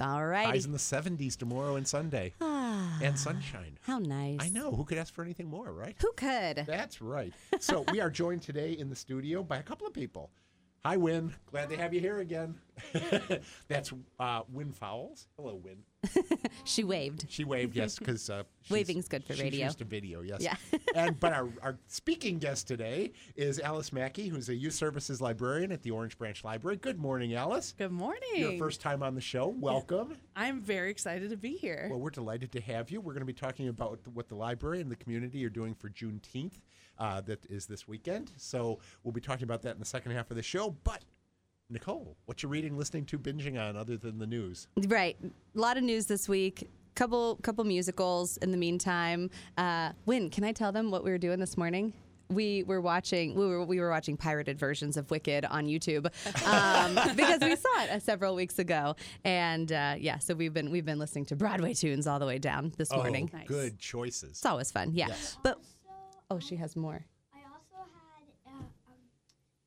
All right. Highs in the 70s tomorrow and Sunday. and sunshine. How nice. I know. Who could ask for anything more, right? Who could? That's right. So we are joined today in the studio by a couple of people. Hi, Win. Glad to have you here again. That's uh, Win Fowles. Hello, Win. She waved. She waved, yes, because uh, Waving's good for she's radio. used to video, yes. Yeah. and but our, our speaking guest today is Alice Mackey, who's a youth services librarian at the Orange Branch Library. Good morning, Alice. Good morning. Your first time on the show. Welcome. I'm very excited to be here. Well, we're delighted to have you. We're going to be talking about what the library and the community are doing for Juneteenth. Uh, that is this weekend. So we'll be talking about that in the second half of the show. But Nicole, what you reading, listening to, binging on other than the news? Right. A lot of news this week. Couple couple musicals in the meantime. Uh, Win, can I tell them what we were doing this morning? We were watching we were we were watching pirated versions of Wicked on YouTube um, because we saw it uh, several weeks ago, and uh, yeah, so we've been we've been listening to Broadway tunes all the way down this morning. Oh, Nice. good choices. It's always fun, yeah. Yes. But oh, she has more. I also had a um,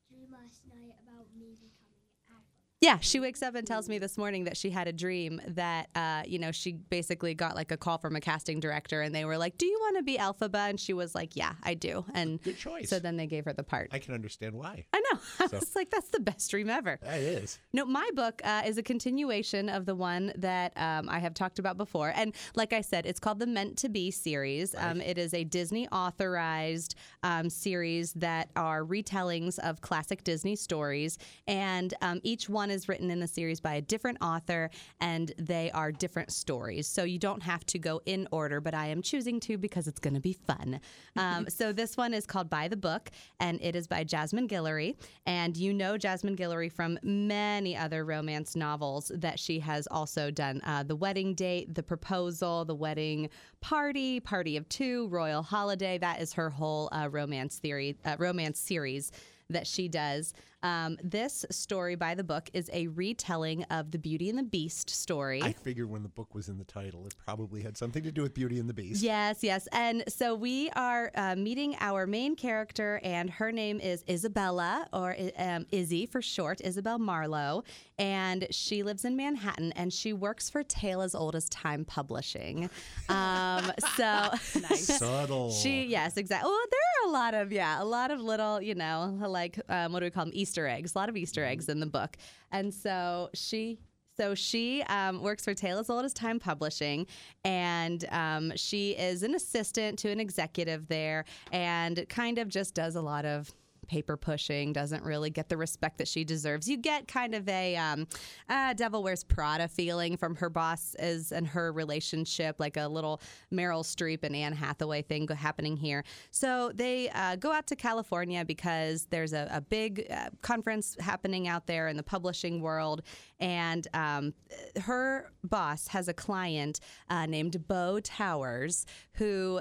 dream last night about me becoming Elphaba. Yeah, she wakes up and tells me this morning that she had a dream that, uh, you know, she basically got like a call from a casting director and they were like, Do you want to be Elphaba? And she was like, Yeah, I do. And Good choice. so then they gave her the part. I can understand why. I know. I So- was like, That's the best dream ever. That is. No, my book uh, is a continuation of the one that um, I have talked about before. And like I said, it's called the Meant to Be series. Um, it is a Disney authorized um, series that are retellings of classic Disney stories. And um, each one is written in the series by a different author, and they are different stories. So you don't have to go in order, but I am choosing to because it's going to be fun. Um, so this one is called By the Book, and it is by Jasmine Guillory. And you know Jasmine Guillory from many other romance novels that she has also done uh, The Wedding Date, The Proposal, The Wedding Party, Party of Two, Royal Holiday. That is her whole uh, romance theory, uh, romance series that she does. Um, this story by the book is a retelling of the Beauty and the Beast story. I figured when the book was in the title, it probably had something to do with Beauty and the Beast. Yes, yes. And so we are uh, meeting our main character, and her name is Isabella, or um, Izzy for short, Isabel Marlowe. And she lives in Manhattan, and she works for Tale as Old as Time Publishing. Um, so Subtle. she, yes, exactly. Well, there are a lot of, yeah, a lot of little, you know, like, um, what do we call them? Easter eggs. A lot of Easter eggs in the book. And so she, so she um, works for Tale as Old as Time Publishing, and um, she is an assistant to an executive there, and kind of just does a lot of paper pushing. Doesn't really get the respect that she deserves. You get kind of a um, uh, Devil Wears Prada feeling from her bosses and her relationship, like a little Meryl Streep and Anne Hathaway thing happening here. So they uh, go out to California because there's a, a big uh, conference happening out there in the publishing world, and um, her boss has a client uh, named Bo Towers who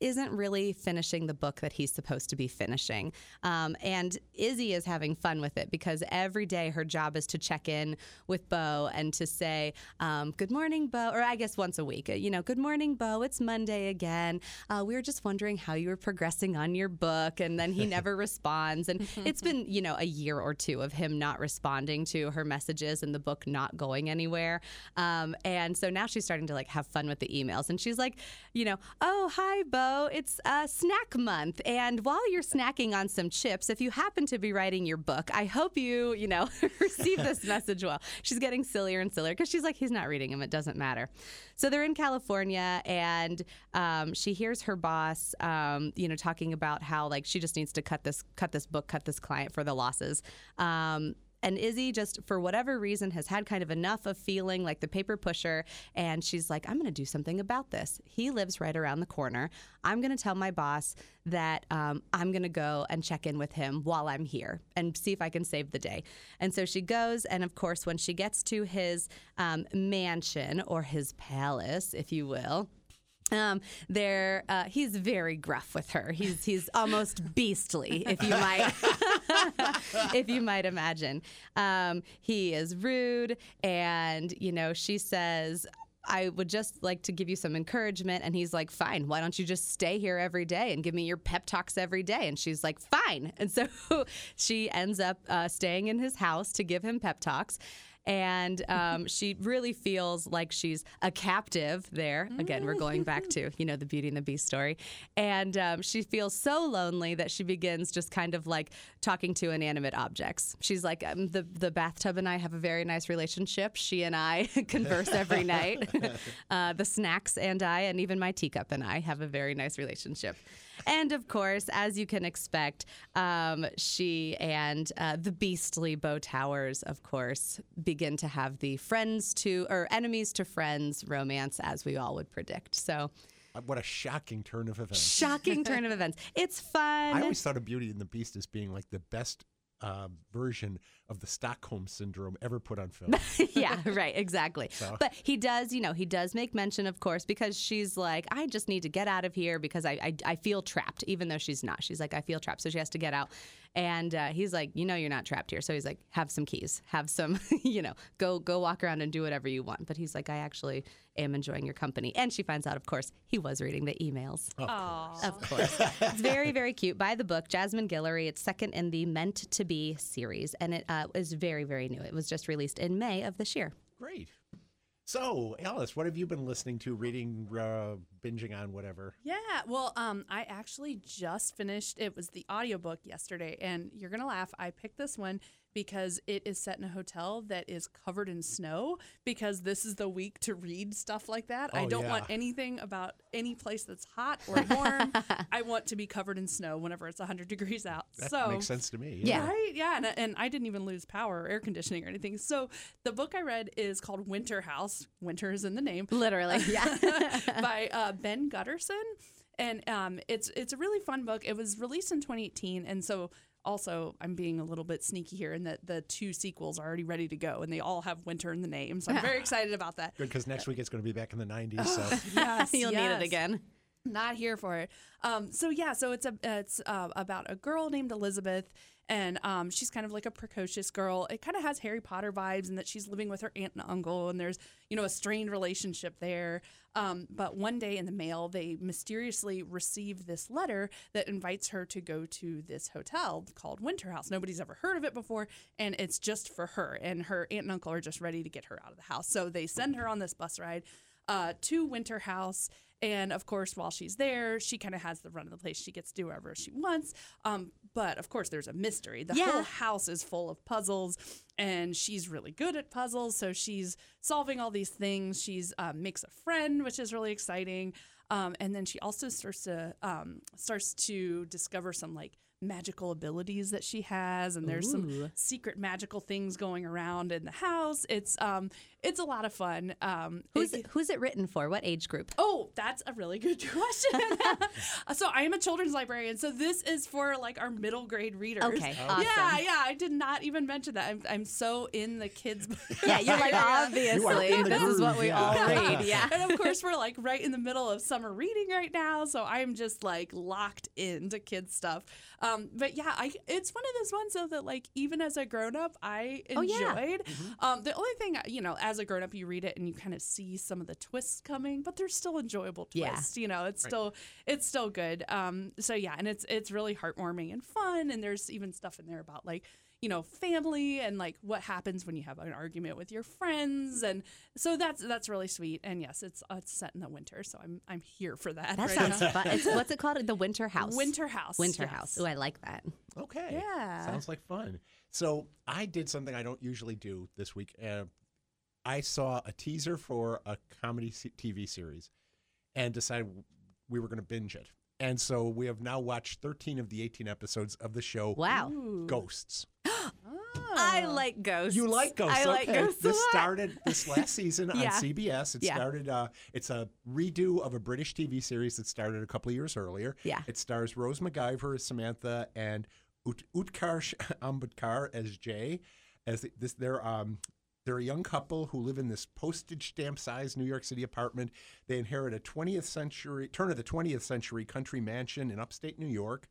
isn't really finishing the book that he's supposed to be finishing. Um, and Izzy is having fun with it because every day her job is to check in with Bo and to say, um, Good morning, Bo, or I guess once a week, uh, you know, Good morning, Bo, it's Monday again. Uh, we were just wondering how you were progressing on your book. And then he never responds. And it's been, you know, a year or two of him not responding to her messages and the book not going anywhere. Um, and so now she's starting to like have fun with the emails. And she's like, you know, oh, hi, Bo. It's uh, snack month. And while you're snacking on some chips, if you happen to be writing your book, I hope you, you know, receive this message well. She's getting sillier and sillier because she's like, he's not reading them. It doesn't matter. So they're in California and um, she hears her boss, um, you know, talking about how like she just needs to cut this, cut this book, cut this client for the losses. Um, and Izzy just for whatever reason has had kind of enough of feeling like the paper pusher and she's like I'm going to do something about this. He lives right around the corner. I'm going to tell my boss that um, I'm going to go and check in with him while I'm here and see if I can save the day. And so she goes and of course when she gets to his um, mansion or his palace if you will um, there, uh, he's very gruff with her. He's he's almost beastly, if you might, if you might imagine. Um, he is rude, and you know, she says. I would just like to give you some encouragement. And he's like, fine, why don't you just stay here every day and give me your pep talks every day? And she's like, fine. And so she ends up uh, staying in his house to give him pep talks. And um, she really feels like she's a captive there. Again, we're going back to you know the Beauty and the Beast story, and um, she feels so lonely that she begins just kind of like talking to inanimate objects. She's like, um, the the bathtub and I have a very nice relationship. She and I converse every night. uh, the snacks and I, and even my teacup and I, have a very nice relationship. And of course, as you can expect, um, she and uh, the beastly Bo Towers, of course, begin to have the friends to or enemies to friends romance, as we all would predict. So, Uh, What a shocking turn of events. shocking turn of events. It's fun. I always thought of Beauty and the Beast as being like the best uh, version of the Stockholm syndrome ever put on film. yeah, right, exactly. So- But he does, you know, he does make mention, of course, because she's like, I just need to get out of here because I, I, I feel trapped, even though she's not. She's like, I feel trapped, so she has to get out. And uh, he's like, you know, you're not trapped here. So he's like, have some keys, have some, you know, go go walk around and do whatever you want. But he's like, I actually am enjoying your company. And she finds out, of course, he was reading the emails. Of course. Of course. it's very, very cute. By the book, Jasmine Guillory. It's second in the Meant to Be series, and it uh, is very, very new. It was just released in May of this year. Great. So, Alice, what have you been listening to, reading, uh, binging on, whatever? Yeah, well, um, I actually just finished. It was the audiobook yesterday, and you're gonna laugh. I picked this one because it is set in a hotel that is covered in snow. Because this is the week to read stuff like that. I Oh, don't want anything about any place that's hot or warm. I want to be covered in snow whenever it's 100 degrees out. That so makes sense to me. Yeah. Right? Yeah. And, and I didn't even lose power or air conditioning or anything. So the book I read is called Winter House. Winter is in the name. Literally, yeah. by uh, Ben Guterson. And um, it's it's a really fun book. It was released in 2018, and so also I'm being a little bit sneaky here in that the two sequels are already ready to go, and they all have winter in the name. So I'm very excited about that. Good, because next week it's going to be back in the 90s. So, Yes, You'll need it again. Not here for it. Um, so yeah, so it's a it's uh, about a girl named Elizabeth, and um, she's kind of like a precocious girl. It kind of has Harry Potter vibes in that she's living with her aunt and uncle, and there's you know a strained relationship there. Um, but one day in the mail, they mysteriously receive this letter that invites her to go to this hotel called Winter House. Nobody's ever heard of it before, and it's just for her. And her aunt and uncle are just ready to get her out of the house, so they send her on this bus ride uh, to Winter House. And of course, while she's there, she kind of has the run of the place. She gets to do whatever she wants. Um, but of course, there's a mystery. The Yeah. whole house is full of puzzles, and she's really good at puzzles. So she's solving all these things. She's um, makes a friend, which is really exciting. Um, and then she also starts to um, starts to discover some like magical abilities that she has and there's some secret magical things going around in the house it's um it's a lot of fun um Who's it- who's it written for? What age group? Oh, that's a really good question. so I am a children's librarian. So this is for like our middle grade readers. Okay, awesome. Yeah, yeah. I did not even mention that. I'm, I'm so in the kids. Yeah, you're like obviously in the this is what we yeah. all read. Yeah. and of course, we're like right in the middle of summer reading right now, so I'm just like locked into kids stuff. Um, but yeah, I it's one of those ones though that like even as a grown up, I Oh, enjoyed. yeah. Um, the only thing you know, as a grown up, you read it and you kind of see some of the twists coming, but they're still enjoyable Yeah. twists. You know, it's still it's still good. Um, so yeah, and it's it's really heartwarming and fun, and there's even stuff in there about like you know family and like what happens when you have an argument with your friends and so that's that's really sweet and yes it's uh, it's set in the winter so i'm i'm here for that That right sounds now. fun. It's what's it called? The Winter House. winter house Winter yes. House. Oh, I like that. okay. Yeah. Sounds like fun. So, I did something I don't usually do this week. Uh, I saw a teaser for a comedy TV series and decided we were going to binge it. And so we have now watched 13 of the 18 episodes of the show Wow. Ghosts. I like ghosts. You like Ghosts? I like okay. ghosts a This lot. started this last season on Yeah. CBS. It Yeah. started. Uh, it's a redo of a British TV series that started a couple of years earlier. Yeah. It stars Rose McIver as Samantha and Ut- Utkarsh Ambudkar as Jay. As this, they're um, they're a young couple who live in this postage stamp sized New York City apartment. They inherit a 20th century turn of the 20th century country mansion in upstate New York.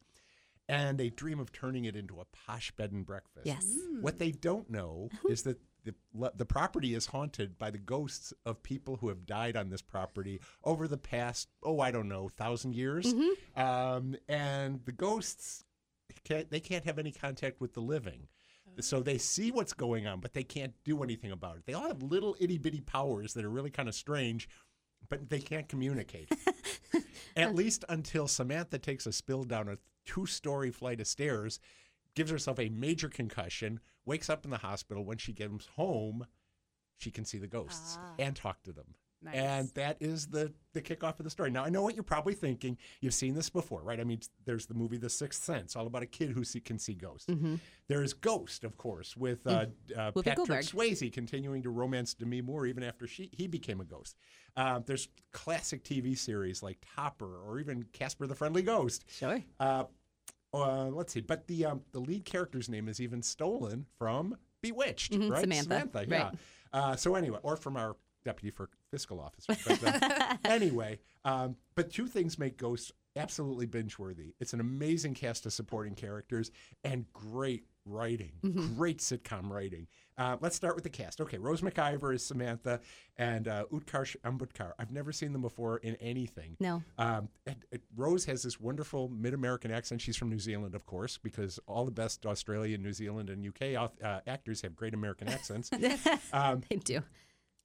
And they dream of turning it into a posh bed and breakfast. Yes. What they don't know is that the the property is haunted by the ghosts of people who have died on this property over the past oh I don't know thousand years, um, and the ghosts can't they can't have any contact with the living. So they oh. see what's going on, but they can't do anything about it. They all have little itty bitty powers that are really kind of strange, but they can't communicate. At least until Samantha takes a spill down a two story flight of stairs, gives herself a major concussion, wakes up in the hospital. When she gets home, she can see the ghosts ah. and talk to them. Nice. And that is the the kickoff of the story. Now I know what you're probably thinking. You've seen this before, right? I mean, there's the movie The Sixth Sense, all about a kid who see, can see ghosts. There's Ghost, of course, with uh, uh, Patrick Goldberg. Swayze continuing to romance Demi Moore even after she he became a ghost. Uh, there's classic TV series like Topper or even Casper the Friendly Ghost. Sure. Uh, uh, let's see, but the um, the lead character's name is even stolen from Bewitched, Mhm, right? Samantha, yeah. right. Uh, so anyway, or from our deputy for fiscal officer. But, uh, anyway, um, but two things make Ghost absolutely binge worthy. It's an amazing cast of supporting characters and great writing, great sitcom writing. Uh, let's start with the cast. Okay, Rose McIver is Samantha, and uh, Utkarsh Ambudkar. I've never seen them before in anything. No. Um, and, and Rose has this wonderful mid-American accent. She's from New Zealand, of course, because all the best Australian, New Zealand, and UK uh, actors have great American accents. um, They do.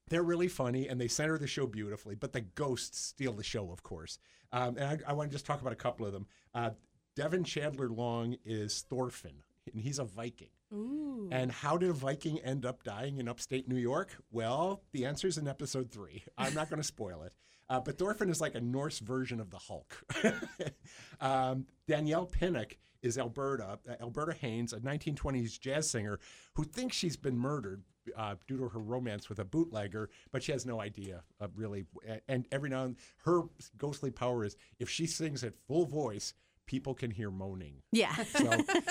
They're really funny and they center the show beautifully, but the ghosts steal the show, of course. Um, and I, I want to just talk about a couple of them. Uh, Devan Chandler Long is Thorfinn, and he's a Viking. Ooh. And how did a Viking end up dying in upstate New York? Well, the answer is in episode three. I'm not going to spoil it. Uh, but Thorfinn is like a Norse version of the Hulk. um, Danielle Pinnock is Alberta, uh, Alberta Haynes, a 1920s jazz singer who thinks she's been murdered uh, due to her romance with a bootlegger, but she has no idea uh, really. And every now and her ghostly power is if she sings at full voice, people can hear moaning. Yeah. So,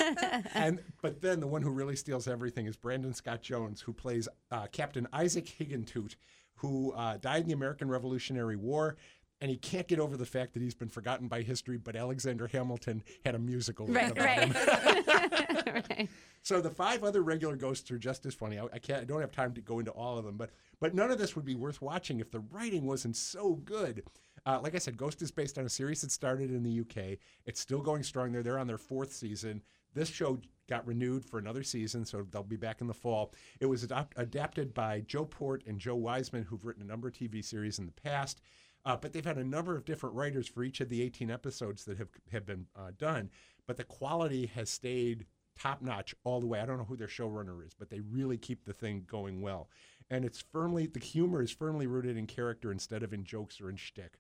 and but then the one who really steals everything is Brandon Scott Jones, who plays uh, Captain Isaac Higgintoot, who uh, died in the American Revolutionary War. And he can't get over the fact that he's been forgotten by history, but Alexander Hamilton had a musical right, about him. right. right. So the five other regular ghosts are just as funny. I, I can't. I don't have time to go into all of them, but but none of this would be worth watching if the writing wasn't so good. Uh, like I said, Ghost is based on a series that started in the UK. It's still going strong there. They're on their fourth season. This show got renewed for another season, so they'll be back in the fall. It was adop- adapted by Joe Port and Joe Wiseman, who've written a number of TV series in the past. Uh, but they've had a number of different writers for each of the 18 episodes that have have been uh, done. But the quality has stayed top notch all the way. I don't know who their showrunner is, but they really keep the thing going well. And it's firmly the humor is firmly rooted in character instead of in jokes or in shtick.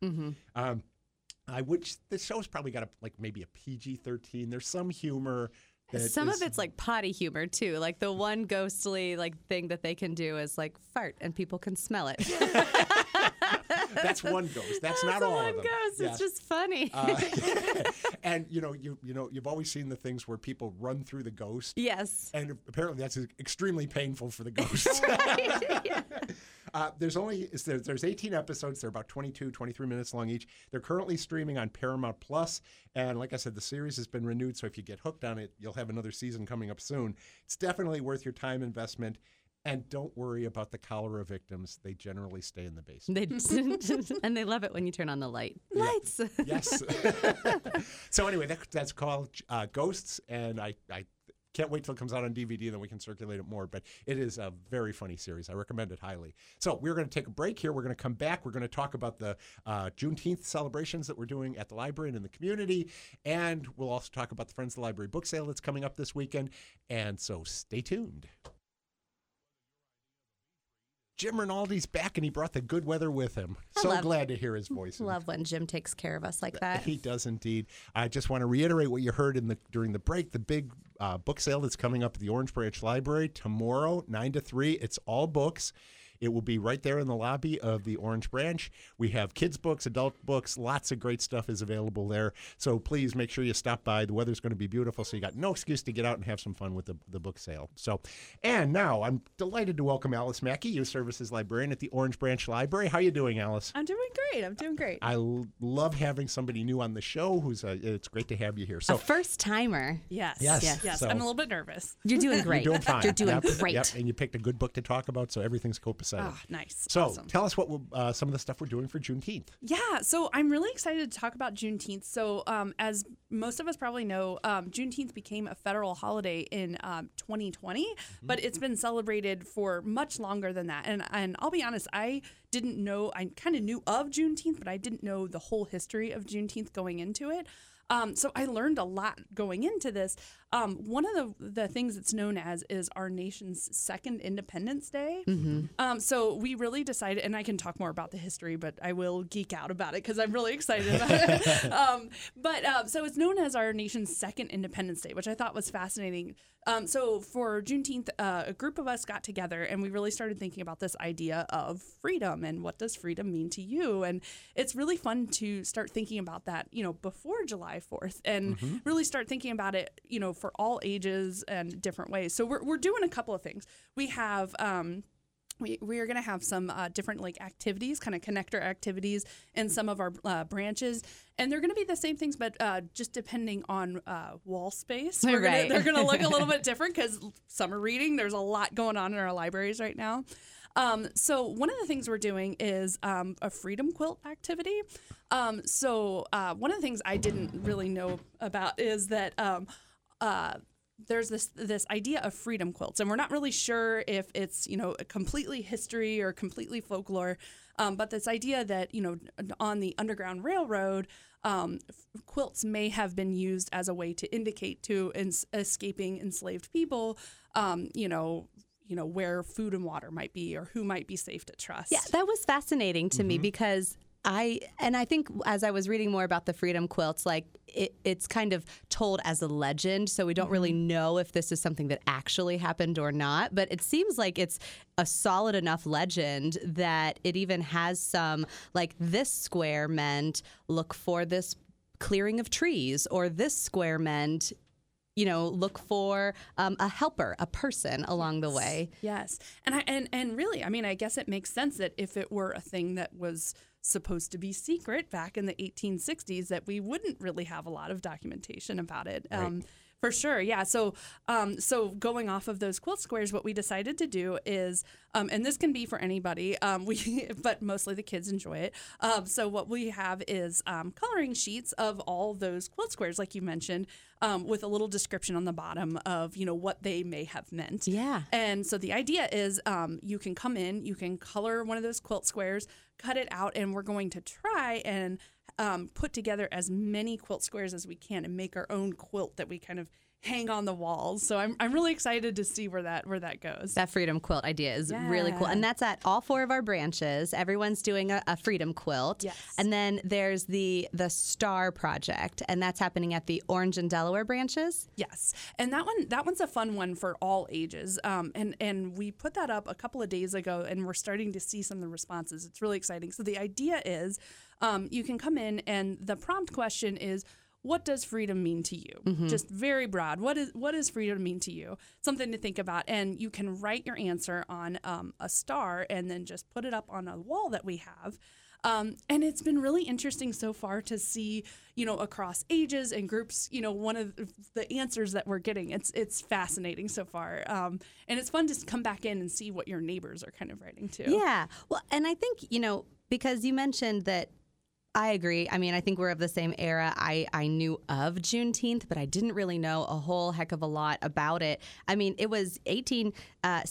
Um, I which the show's probably got a, like maybe a PG thirteen. There's some humor. That Some is- of it's like potty humor too. Like the one ghostly like thing that they can do is like fart and people can smell it. that's one ghost. That's not the all one of them. ghost. Yeah. It's just funny. Uh, and you know, you you know, you've always seen the things where people run through the ghost, yes. and apparently that's extremely painful for the ghost. Yeah. Uh, there's only there, there's 18 episodes. They're about 22, 23 minutes long each. They're currently streaming on Paramount Plus, and like I said, the series has been renewed. So if you get hooked on it, you'll have another season coming up soon. It's definitely worth your time investment. And don't worry about the cholera victims; they generally stay in the basement. They and they love it when you turn on the light. Lights. yes. so anyway, that, that's called uh, Ghosts, and I, I can't wait till it comes out on DVD, then we can circulate it more. But it is a very funny series. I recommend it highly. So we're going to take a break here. We're going to come back. We're going to talk about the uh, Juneteenth celebrations that we're doing at the library and in the community, and we'll also talk about the Friends of the Library book sale that's coming up this weekend. And so stay tuned. Jim Rinaldi's back, and he brought the good weather with him. So glad to hear his voice. Love when Jim takes care of us like that. He does indeed. I just want to reiterate what you heard in the during the break. The big uh, book sale that's coming up at the Orange Branch Library tomorrow, nine to three. It's all books. It will be right there in the lobby of the Orange Branch. We have kids' books, adult books, lots of great stuff is available there. So please make sure you stop by. The weather's going to be beautiful, so you got no excuse to get out and have some fun with the, the book sale. So, and now I'm delighted to welcome Alice Mackey, Youth Services Librarian at the Orange Branch Library. How you doing, Alice? I'm doing great. I'm doing great. I l- love having somebody new on the show. Who's a, it's great to have you here. A So first timer. yes. Yes. Yes. Yes. So- I'm a little bit nervous. You're doing great. you're doing fine. You're doing Yep, great. Yep. And you picked a good book to talk about, so everything's copacetic. Exciting. Ah, nice. So awesome. tell us what we'll, uh, some of the stuff we're doing for Juneteenth. Yeah, so I'm really excited to talk about Juneteenth. So, um, as most of us probably know, um, Juneteenth became a federal holiday in um, 2020, but it's been celebrated for much longer than that. And and I'll be honest, I didn't know. I kind of knew of Juneteenth, but I didn't know the whole history of Juneteenth going into it. Um, so I learned a lot going into this. Um, one of the, the things it's known as is our nation's second Independence Day. Um, so we really decided, and I can talk more about the history, but I will geek out about it because I'm really excited about it. um, but uh, so it's known as our nation's second Independence Day, which I thought was fascinating. Um, so for Juneteenth, uh, a group of us got together and we really started thinking about this idea of freedom and what does freedom mean to you. And it's really fun to start thinking about that, you know, before July 4th and really start thinking about it, you know, for all ages and different ways. So we're, we're doing a couple of things. We have, um, we, we are going to have some uh, different like activities kind of connector activities in some of our uh, branches and they're going to be the same things but uh, just depending on uh, wall space We're gonna, they're going to look a little bit different because summer reading there's a lot going on in our libraries right now um, so one of the things we're doing is um, a freedom quilt activity um, so uh, one of the things i didn't really know about is that um, uh, there's this this idea of freedom quilts, and we're not really sure if it's you know completely history or completely folklore, um, but this idea that you know on the Underground Railroad. Um, quilts may have been used as a way to indicate to ens- escaping enslaved people, um, you know, you know where food and water might be or who might be safe to trust. Yeah, that was fascinating to me mm-hmm. because I and I think as I was reading more about the freedom quilts, like it, it's kind of told as a legend, so we don't really mm-hmm. know if this is something that actually happened or not. But it seems like it's a solid enough legend that it even has some like this square meant look for this clearing of trees, or this square meant you know look for um, a helper, a person along the way. Yes, and I and and really, I mean, I guess it makes sense that if it were a thing that was supposed to be secret back in the 1860s, that we wouldn't really have a lot of documentation about it. Um, for sure, yeah. So, um, so going off of those quilt squares, what we decided to do is, um, and this can be for anybody, um, we, but mostly the kids enjoy it. Um, so what we have is um, coloring sheets of all those quilt squares, like you mentioned, um, with a little description on the bottom of you know what they may have meant. Yeah. And so the idea is um, you can come in, you can color one of those quilt squares, cut it out, and we're going to try and um, put together as many quilt squares as we can and make our own quilt that we kind of hang on the walls. So I'm, I'm really excited to see where that where that goes. That freedom quilt idea is really cool. And that's at all four of our branches. Everyone's doing a, a freedom quilt. Yes. And then there's the the Star Project, and that's happening at the Orange and Delaware branches. Yes, and that one that one's a fun one for all ages. Um, and and we put that up a couple of days ago, and we're starting to see some of the responses. It's really exciting. So the idea is, um, you can come in, and the prompt question is. What does freedom mean to you? Just very broad. What is what does freedom mean to you? Something to think about, and you can write your answer on um, a star, and then just put it up on a wall that we have. Um, and it's been really interesting so far to see, you know, across ages and groups, you know, one of the answers that we're getting. It's it's fascinating so far, um, and it's fun to come back in and see what your neighbors are kind of writing too. Yeah. Well, and I think, you know, because you mentioned that I agree. I mean, I think we're of the same era. I, I knew of Juneteenth, but I didn't really know a whole heck of a lot about it. I mean, it was uh,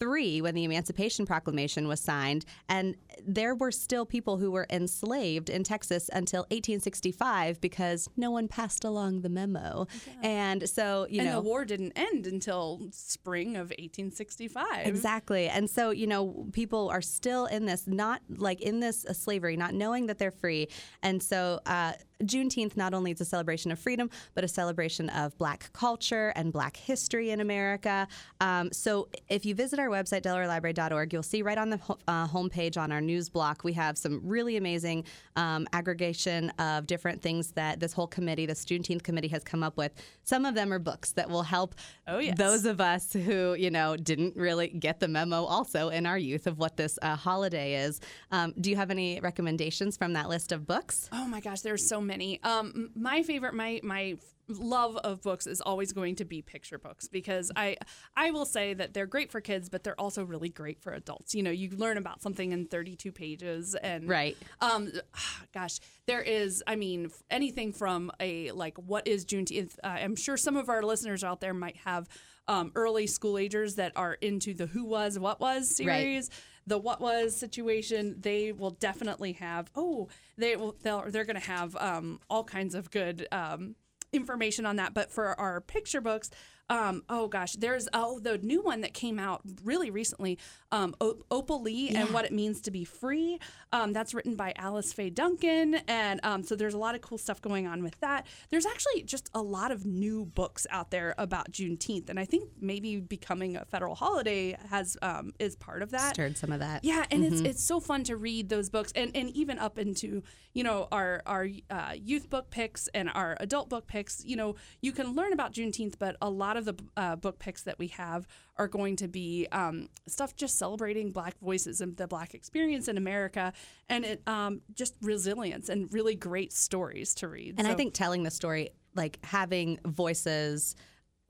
1863 when the Emancipation Proclamation was signed, and there were still people who were enslaved in Texas until 1865 because no one passed along the memo. And so, you and know, the war didn't end until spring of 1865. Exactly. And so, you know, people are still in this, not like in this uh, slavery, not knowing that they're free. And so, uh, Juneteenth not only is a celebration of freedom, but a celebration of Black culture and Black history in America. Um, so, if you visit our website, delawarelibrary.org, you'll see right on the ho- uh, homepage on our news block, we have some really amazing um, aggregation of different things that this whole committee, the Juneteenth committee, has come up with. Some of them are books that will help Oh, yes. those of us who, you know, didn't really get the memo also in our youth of what this uh, holiday is. Um, do you have any recommendations from that list of books? Oh my gosh, there's so many. Um, my favorite, my my love of books is always going to be picture books because I I will say that they're great for kids, but they're also really great for adults. You know, you learn about something in 32 pages and Right. um, gosh, there is. I mean, anything from a like, what is Juneteenth? Uh, I'm sure some of our listeners out there might have um, early school agers that are into the Who Was, What Was Right. The what was situation, they will definitely have. Oh, they will. They'll, they're going to have um, all kinds of good um, information on that. But for our picture books, um, oh gosh, there's oh the new one that came out really recently, um, Opal Lee and what it means to be free. Um, that's written by Alice Faye Duncan, and um, so there's a lot of cool stuff going on with that. There's actually just a lot of new books out there about Juneteenth, and I think maybe becoming a federal holiday has um, is part of that. Stirred some of that. Yeah, and it's it's so fun to read those books, and, and even up into you know our our uh, youth book picks and our adult book picks. You know, you can learn about Juneteenth, but a lot of the uh, book picks that we have are going to be um, stuff just celebrating Black voices and the Black experience in America, and it um, just resilience and really great stories to read. And I think telling the story, like having voices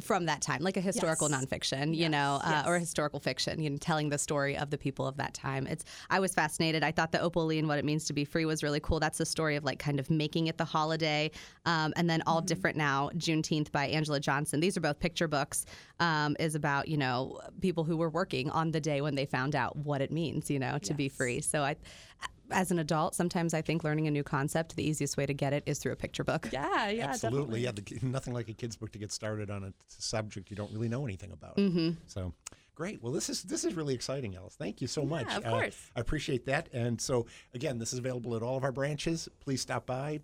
from that time, like a historical Yes. nonfiction, you Yes, know, uh, yes. or a historical fiction, you know, telling the story of the people of that time. It's I was fascinated. I thought the Opal Lee and what it means to be free was really cool. That's the story of like kind of making it the holiday, um, and then all different now. Juneteenth by Angela Johnson. These are both picture books. Um, is about you know people who were working on the day when they found out what it means, you know, to be free. So I. As an adult, sometimes I think learning a new concept, the easiest way to get it is through a picture book. yeah, yeah, Absolutely, definitely. yeah. The, nothing like a kid's book to get started on a subject you don't really know anything about. Mm-hmm. So, great. Well, this is this is really exciting, Alice. Thank you so much. of Uh, course. I appreciate that. And so, again, this is available at all of our branches. Please stop by,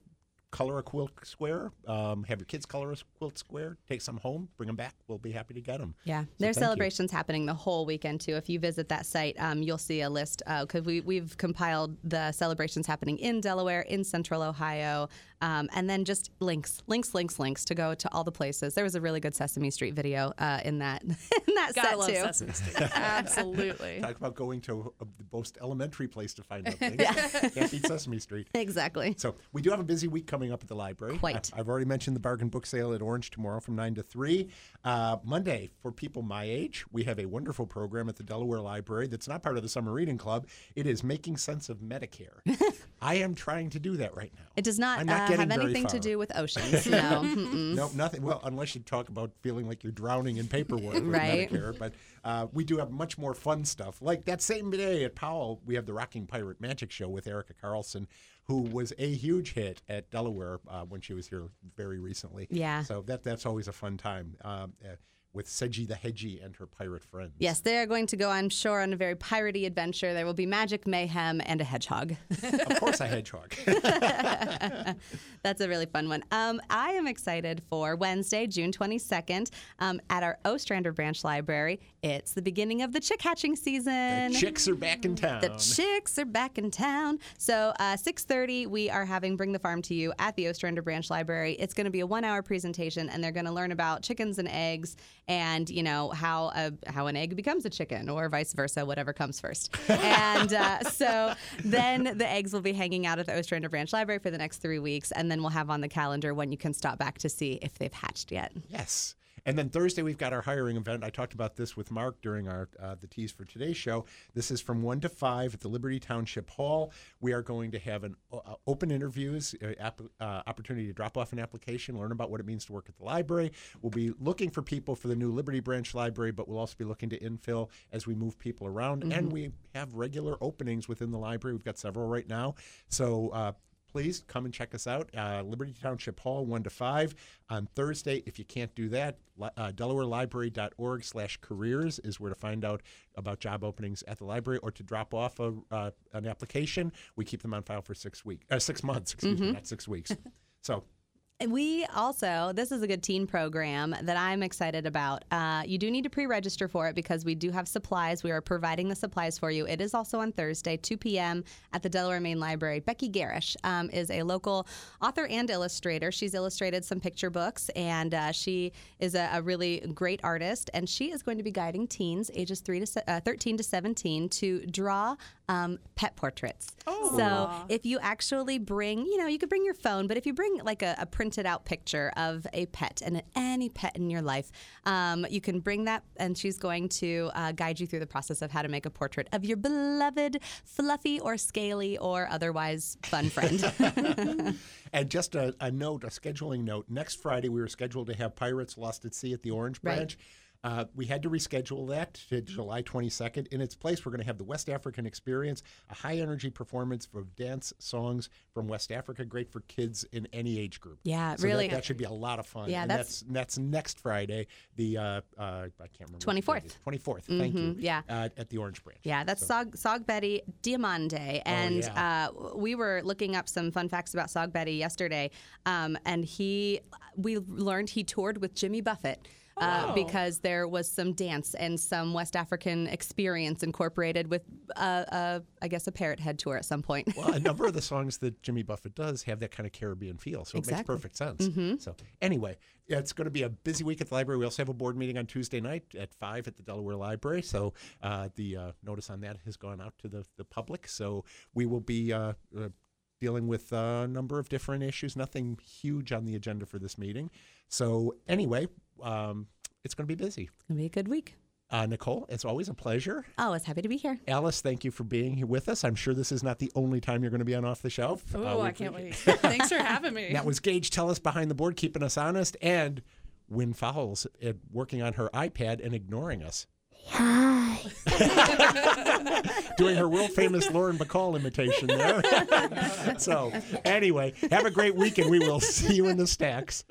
color a quilt square, um, have your kids color a quilt square, take some home, bring them back. We'll be happy to get them. Yeah, So there's thank you. celebrations happening the whole weekend too. If you visit that site, um, you'll see a list because we we've compiled the celebrations happening in Delaware, in Central Ohio, um, and then just links, links, links, links to go to all the places. There was a really good Sesame Street video uh, in that in that Gotta set love too. Sesame Street. Absolutely. Talk about going to a, the most elementary place to find out things. Can't beat Sesame Street. Exactly. So we do have a busy week coming up at the library. Quite. I- I've already mentioned the bargain book sale at Orange tomorrow from nine to three. Uh, Monday for people my age, we have a wonderful program at the Delaware Library that's not part of the summer reading club. It is making sense of Medicare. I am trying to do that right now. It does not, not uh, have anything to do with oceans. No. No, nothing. Well, unless you talk about feeling like you're drowning in paperwork with Right. Medicare. But uh, we do have much more fun stuff. Like that same day at Powell, we have the Rocking Pirate Magic Show with Erica Carlson, who was a huge hit at Delaware uh, when she was here very recently. Yeah. So that that's always a fun time um, uh, with Sedgy the Hedgy and her pirate friends. Yes, they are going to go, I'm sure, on a very piratey adventure. There will be magic, mayhem, and a hedgehog. of course, a hedgehog. That's a really fun one. Um, I am excited for Wednesday, June 22nd, um, at our Ostrander Branch Library. It's the beginning of the chick hatching season. the chicks are back in town. The chicks are back in town. So uh, 6:30, we are having Bring the Farm to You at the Ostrander Branch Library. It's going to be a one-hour presentation, and they're going to learn about chickens and eggs, and you know how a, how an egg becomes a chicken, or vice versa, whatever comes first. and uh, so then the eggs will be hanging out at the Ostrander Branch Library for the next three weeks, and then we'll have on the calendar when you can stop back to see if they've hatched yet. Yes. And then Thursday we've got our hiring event. I talked about this with Mark during our uh, the tease for today's show. This is from one to five at the Liberty Township Hall. We are going to have an uh, open interviews, uh, app, uh, opportunity to drop off an application, learn about what it means to work at the library. We'll be looking for people for the new Liberty Branch Library, but we'll also be looking to infill as we move people around. And we have regular openings within the library. We've got several right now. So. Please come and check us out. Uh, Liberty Township Hall, 1 to 5 on Thursday. If you can't do that, uh, delawarelibrary.org slash careers is where to find out about job openings at the library or to drop off a, uh, an application. We keep them on file for six weeks, uh, six months, excuse me, not six weeks. So We also, this is a good teen program that I'm excited about. Uh, you do need to pre register for it because we do have supplies. We are providing the supplies for you. It is also on Thursday, 2 p.m. at the Delaware Main Library. Becky Garish um, is a local author and illustrator. She's illustrated some picture books and uh, she is a, a really great artist. And she is going to be guiding teens ages three to se- uh, 13 to 17 to draw um, pet portraits. Oh. So if you actually bring, you know, you could bring your phone, but if you bring like a, a printed out picture of a pet and any pet in your life, um, you can bring that, and she's going to uh, guide you through the process of how to make a portrait of your beloved, fluffy or scaly or otherwise fun friend. And just a, a note, a scheduling note. Next Friday, we were scheduled to have Pirates Lost at Sea at the Orange Right. Uh, we had to reschedule that to July 22nd. In its place, we're going to have the West African Experience, a high energy performance of dance songs from West Africa, great for kids in any age group. Yeah, So that- really. That, should be a lot of fun. Yeah, and that's- that's that's next Friday, the uh, uh, I can't remember. 24th. Twenty fourth. Thank you. Yeah. Uh, at the Orange Branch. Yeah, that's So- Sog, Sog Betty Diamande. And Oh, yeah. uh, we were looking up some fun facts about Sogbety yesterday. Um, and he, we learned he toured with Jimmy Buffett. Uh, Oh. because there was some dance and some West African experience incorporated with, uh, uh, I guess, a parrot head tour at some point. well, a number of the songs that Jimmy Buffett does have that kind of Caribbean feel, so it makes perfect sense. So anyway, it's going to be a busy week at the library. We also have a board meeting on Tuesday night at five at the Delaware Library. So uh, the uh, notice on that has gone out to the the public. So we will be. Uh, uh, Dealing with a number of different issues, nothing huge on the agenda for this meeting. So, anyway, um, it's going to be busy. It's going to be a good week. Uh, Nicole, it's always a pleasure. Always happy to be here. Alice, thank you for being here with us. I'm sure this is not the only time you're going to be on Off the Shelf. Oh, Uh, I can't wait. Thanks for having me. That was Gage Tell us behind the board, keeping us honest, and Win Fowles at working on her iPad and ignoring us. Hi. Doing her world famous Lauren Bacall imitation there. so, anyway, have a great week, and we will see you in the stacks.